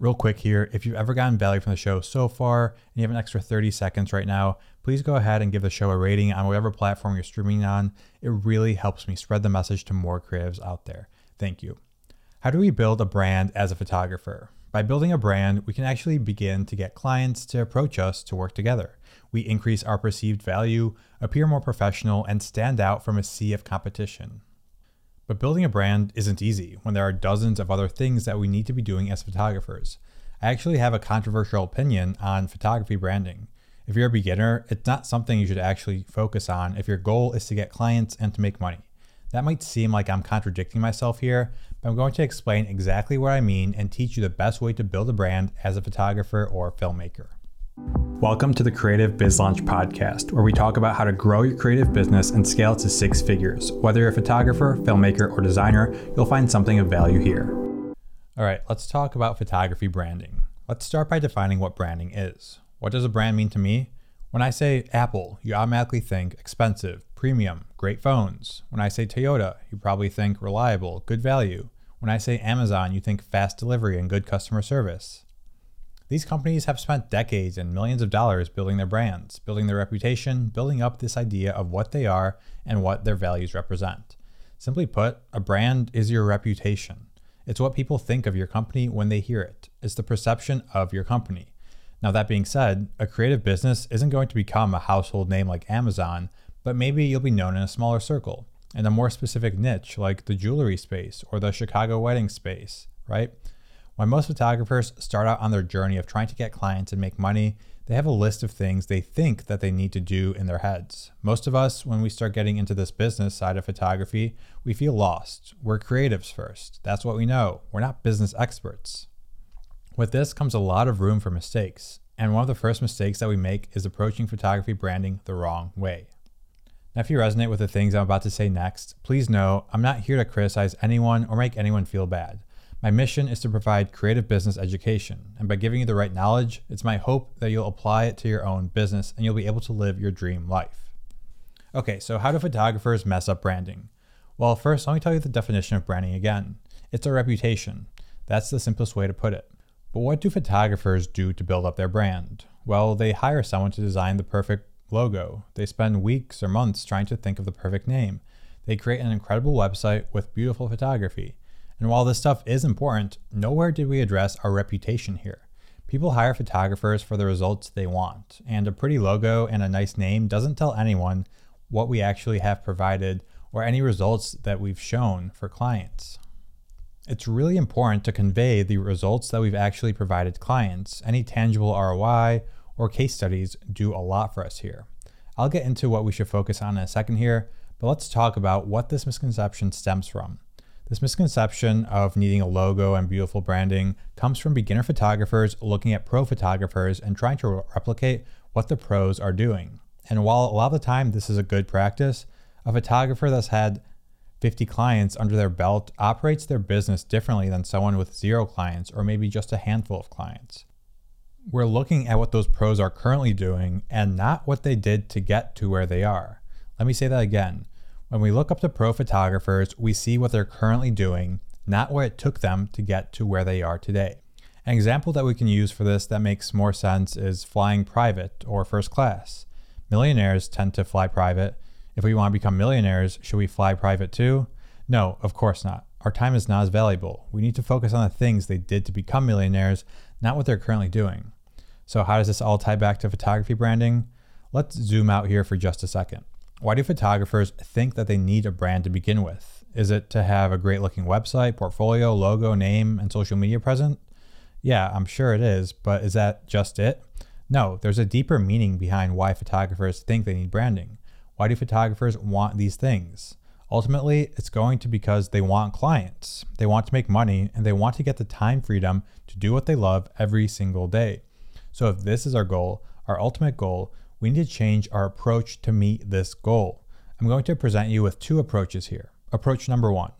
Real quick here, if you've ever gotten value from the show so far and you have an extra 30 seconds right now, please go ahead and give the show a rating on whatever platform you're streaming on. It really helps me spread the message to more creatives out there. Thank you. How do we build a brand as a photographer? By building a brand, we can actually begin to get clients to approach us to work together. We increase our perceived value, appear more professional, and stand out from a sea of competition. But building a brand isn't easy when there are dozens of other things that we need to be doing as photographers. I actually have a controversial opinion on photography branding. If you're a beginner, it's not something you should actually focus on if your goal is to get clients and to make money. That might seem like I'm contradicting myself here, but I'm going to explain exactly what I mean and teach you the best way to build a brand as a photographer or filmmaker. Welcome to the Creative Biz Launch Podcast, where we talk about how to grow your creative business and scale to six figures. Whether you're a photographer, filmmaker, or designer, you'll find something of value here. All right, let's talk about photography branding. Let's start by defining what branding is. What does a brand mean to me? When I say Apple, you automatically think expensive, premium, great phones. When I say Toyota, you probably think reliable, good value. When I say Amazon, you think fast delivery and good customer service. These companies have spent decades and millions of dollars building their brands, building their reputation, building up this idea of what they are and what their values represent. Simply put, a brand is your reputation. It's what people think of your company when they hear it. It's the perception of your company. Now, that being said, a creative business isn't going to become a household name like Amazon, but maybe you'll be known in a smaller circle, in a more specific niche like the jewelry space or the Chicago wedding space, right? When most photographers start out on their journey of trying to get clients and make money, they have a list of things they think that they need to do in their heads. Most of us, when we start getting into this business side of photography, we feel lost. We're creatives first. That's what we know. We're not business experts. With this comes a lot of room for mistakes. And one of the first mistakes that we make is approaching photography branding the wrong way. Now, if you resonate with the things I'm about to say next, please know I'm not here to criticize anyone or make anyone feel bad. My mission is to provide creative business education, and by giving you the right knowledge, it's my hope that you'll apply it to your own business and you'll be able to live your dream life. Okay, so how do photographers mess up branding? Well, first, let me tell you the definition of branding again it's a reputation. That's the simplest way to put it. But what do photographers do to build up their brand? Well, they hire someone to design the perfect logo. They spend weeks or months trying to think of the perfect name. They create an incredible website with beautiful photography. And while this stuff is important, nowhere did we address our reputation here. People hire photographers for the results they want, and a pretty logo and a nice name doesn't tell anyone what we actually have provided or any results that we've shown for clients. It's really important to convey the results that we've actually provided clients. Any tangible ROI or case studies do a lot for us here. I'll get into what we should focus on in a second here, but let's talk about what this misconception stems from. This misconception of needing a logo and beautiful branding comes from beginner photographers looking at pro photographers and trying to replicate what the pros are doing. And while a lot of the time this is a good practice, a photographer that's had 50 clients under their belt operates their business differently than someone with zero clients or maybe just a handful of clients. We're looking at what those pros are currently doing and not what they did to get to where they are. Let me say that again. When we look up to pro photographers, we see what they're currently doing, not where it took them to get to where they are today. An example that we can use for this that makes more sense is flying private or first class. Millionaires tend to fly private. If we want to become millionaires, should we fly private too? No, of course not. Our time is not as valuable. We need to focus on the things they did to become millionaires, not what they're currently doing. So, how does this all tie back to photography branding? Let's zoom out here for just a second. Why do photographers think that they need a brand to begin with? Is it to have a great looking website, portfolio, logo, name, and social media present? Yeah, I'm sure it is, but is that just it? No, there's a deeper meaning behind why photographers think they need branding. Why do photographers want these things? Ultimately, it's going to because they want clients, they want to make money, and they want to get the time freedom to do what they love every single day. So, if this is our goal, our ultimate goal, we need to change our approach to meet this goal. I'm going to present you with two approaches here. Approach number one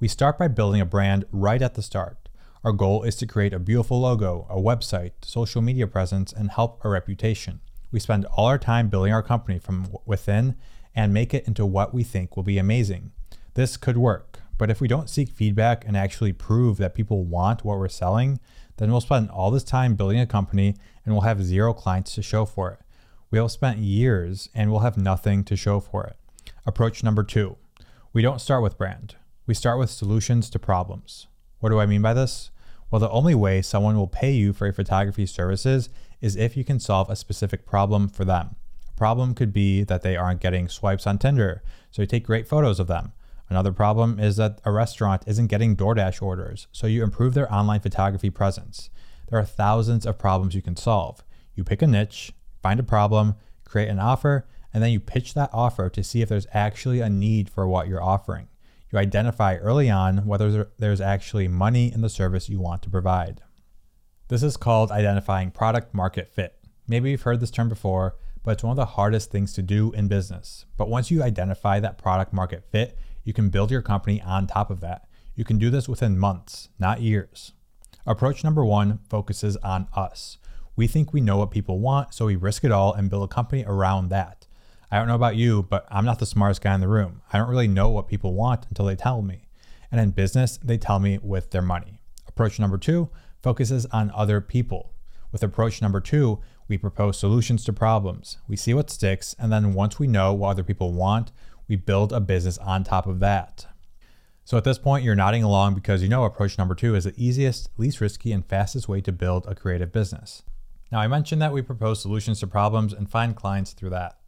we start by building a brand right at the start. Our goal is to create a beautiful logo, a website, social media presence, and help our reputation. We spend all our time building our company from within and make it into what we think will be amazing. This could work, but if we don't seek feedback and actually prove that people want what we're selling, Then we'll spend all this time building a company and we'll have zero clients to show for it. We'll have spent years and we'll have nothing to show for it. Approach number two we don't start with brand, we start with solutions to problems. What do I mean by this? Well, the only way someone will pay you for your photography services is if you can solve a specific problem for them. A problem could be that they aren't getting swipes on Tinder, so you take great photos of them. Another problem is that a restaurant isn't getting DoorDash orders, so you improve their online photography presence. There are thousands of problems you can solve. You pick a niche, find a problem, create an offer, and then you pitch that offer to see if there's actually a need for what you're offering. You identify early on whether there's actually money in the service you want to provide. This is called identifying product market fit. Maybe you've heard this term before, but it's one of the hardest things to do in business. But once you identify that product market fit, you can build your company on top of that. You can do this within months, not years. Approach number one focuses on us. We think we know what people want, so we risk it all and build a company around that. I don't know about you, but I'm not the smartest guy in the room. I don't really know what people want until they tell me. And in business, they tell me with their money. Approach number two focuses on other people. With approach number two, we propose solutions to problems. We see what sticks, and then once we know what other people want, we build a business on top of that. So at this point, you're nodding along because you know approach number two is the easiest, least risky, and fastest way to build a creative business. Now, I mentioned that we propose solutions to problems and find clients through that.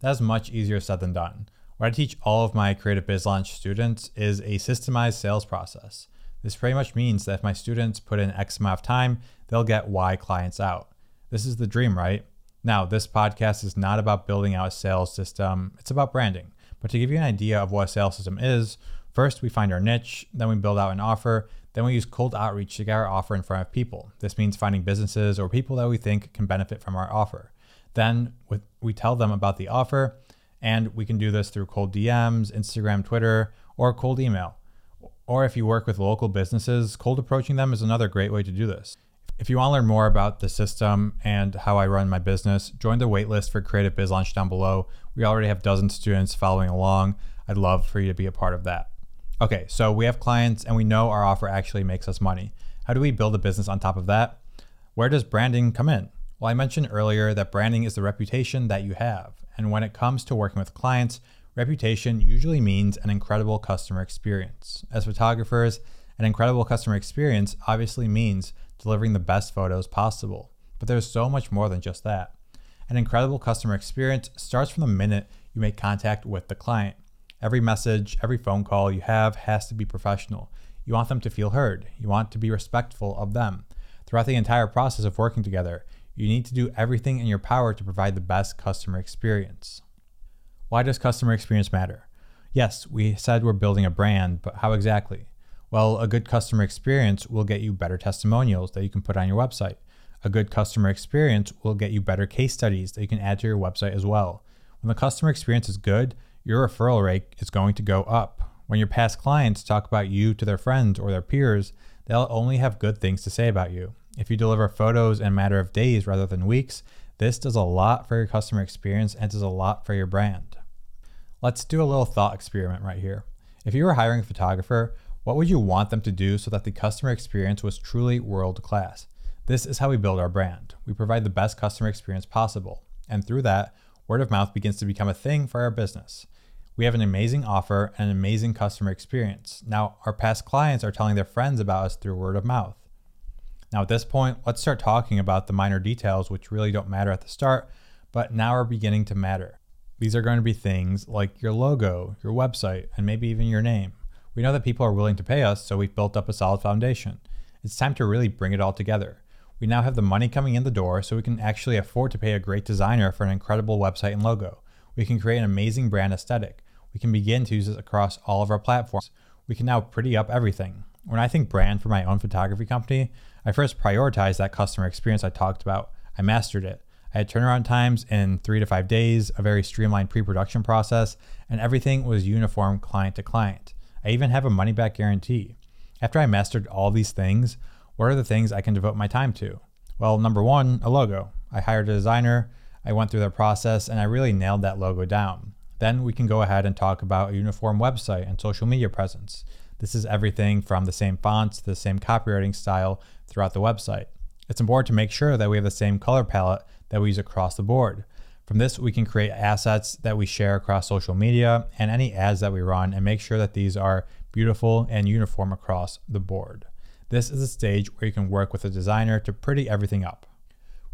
That's much easier said than done. What I teach all of my Creative Biz Launch students is a systemized sales process. This pretty much means that if my students put in X amount of time, they'll get Y clients out. This is the dream, right? Now, this podcast is not about building out a sales system, it's about branding. But to give you an idea of what a sales system is, first we find our niche, then we build out an offer, then we use cold outreach to get our offer in front of people. This means finding businesses or people that we think can benefit from our offer. Then we tell them about the offer, and we can do this through cold DMs, Instagram, Twitter, or cold email. Or if you work with local businesses, cold approaching them is another great way to do this. If you want to learn more about the system and how I run my business, join the waitlist for Creative Biz Launch down below. We already have dozens of students following along. I'd love for you to be a part of that. Okay, so we have clients and we know our offer actually makes us money. How do we build a business on top of that? Where does branding come in? Well, I mentioned earlier that branding is the reputation that you have. And when it comes to working with clients, reputation usually means an incredible customer experience. As photographers, an incredible customer experience obviously means delivering the best photos possible. But there's so much more than just that. An incredible customer experience starts from the minute you make contact with the client. Every message, every phone call you have has to be professional. You want them to feel heard. You want to be respectful of them. Throughout the entire process of working together, you need to do everything in your power to provide the best customer experience. Why does customer experience matter? Yes, we said we're building a brand, but how exactly? Well, a good customer experience will get you better testimonials that you can put on your website. A good customer experience will get you better case studies that you can add to your website as well. When the customer experience is good, your referral rate is going to go up. When your past clients talk about you to their friends or their peers, they'll only have good things to say about you. If you deliver photos in a matter of days rather than weeks, this does a lot for your customer experience and does a lot for your brand. Let's do a little thought experiment right here. If you were hiring a photographer, what would you want them to do so that the customer experience was truly world class? This is how we build our brand. We provide the best customer experience possible. And through that, word of mouth begins to become a thing for our business. We have an amazing offer and an amazing customer experience. Now, our past clients are telling their friends about us through word of mouth. Now, at this point, let's start talking about the minor details, which really don't matter at the start, but now are beginning to matter. These are going to be things like your logo, your website, and maybe even your name. We know that people are willing to pay us, so we've built up a solid foundation. It's time to really bring it all together. We now have the money coming in the door, so we can actually afford to pay a great designer for an incredible website and logo. We can create an amazing brand aesthetic. We can begin to use it across all of our platforms. We can now pretty up everything. When I think brand for my own photography company, I first prioritized that customer experience I talked about. I mastered it. I had turnaround times in three to five days, a very streamlined pre production process, and everything was uniform client to client. I even have a money back guarantee. After I mastered all these things, what are the things I can devote my time to? Well, number one, a logo. I hired a designer, I went through their process, and I really nailed that logo down. Then we can go ahead and talk about a uniform website and social media presence. This is everything from the same fonts to the same copywriting style throughout the website. It's important to make sure that we have the same color palette that we use across the board. From this, we can create assets that we share across social media and any ads that we run and make sure that these are beautiful and uniform across the board. This is a stage where you can work with a designer to pretty everything up.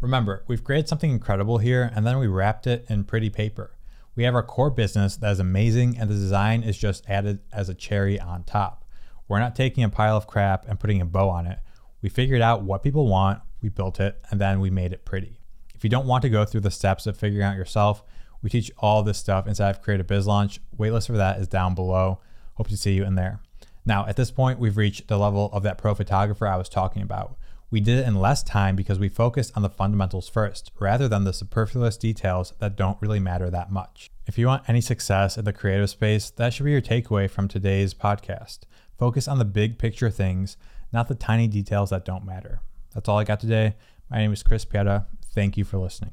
Remember, we've created something incredible here and then we wrapped it in pretty paper. We have our core business that is amazing and the design is just added as a cherry on top. We're not taking a pile of crap and putting a bow on it. We figured out what people want, we built it, and then we made it pretty. If you don't want to go through the steps of figuring out yourself, we teach all this stuff inside of Creative Biz Launch. Waitlist for that is down below. Hope to see you in there. Now, at this point, we've reached the level of that pro photographer I was talking about. We did it in less time because we focused on the fundamentals first, rather than the superfluous details that don't really matter that much. If you want any success in the creative space, that should be your takeaway from today's podcast. Focus on the big picture things, not the tiny details that don't matter. That's all I got today. My name is Chris Pieta. Thank you for listening.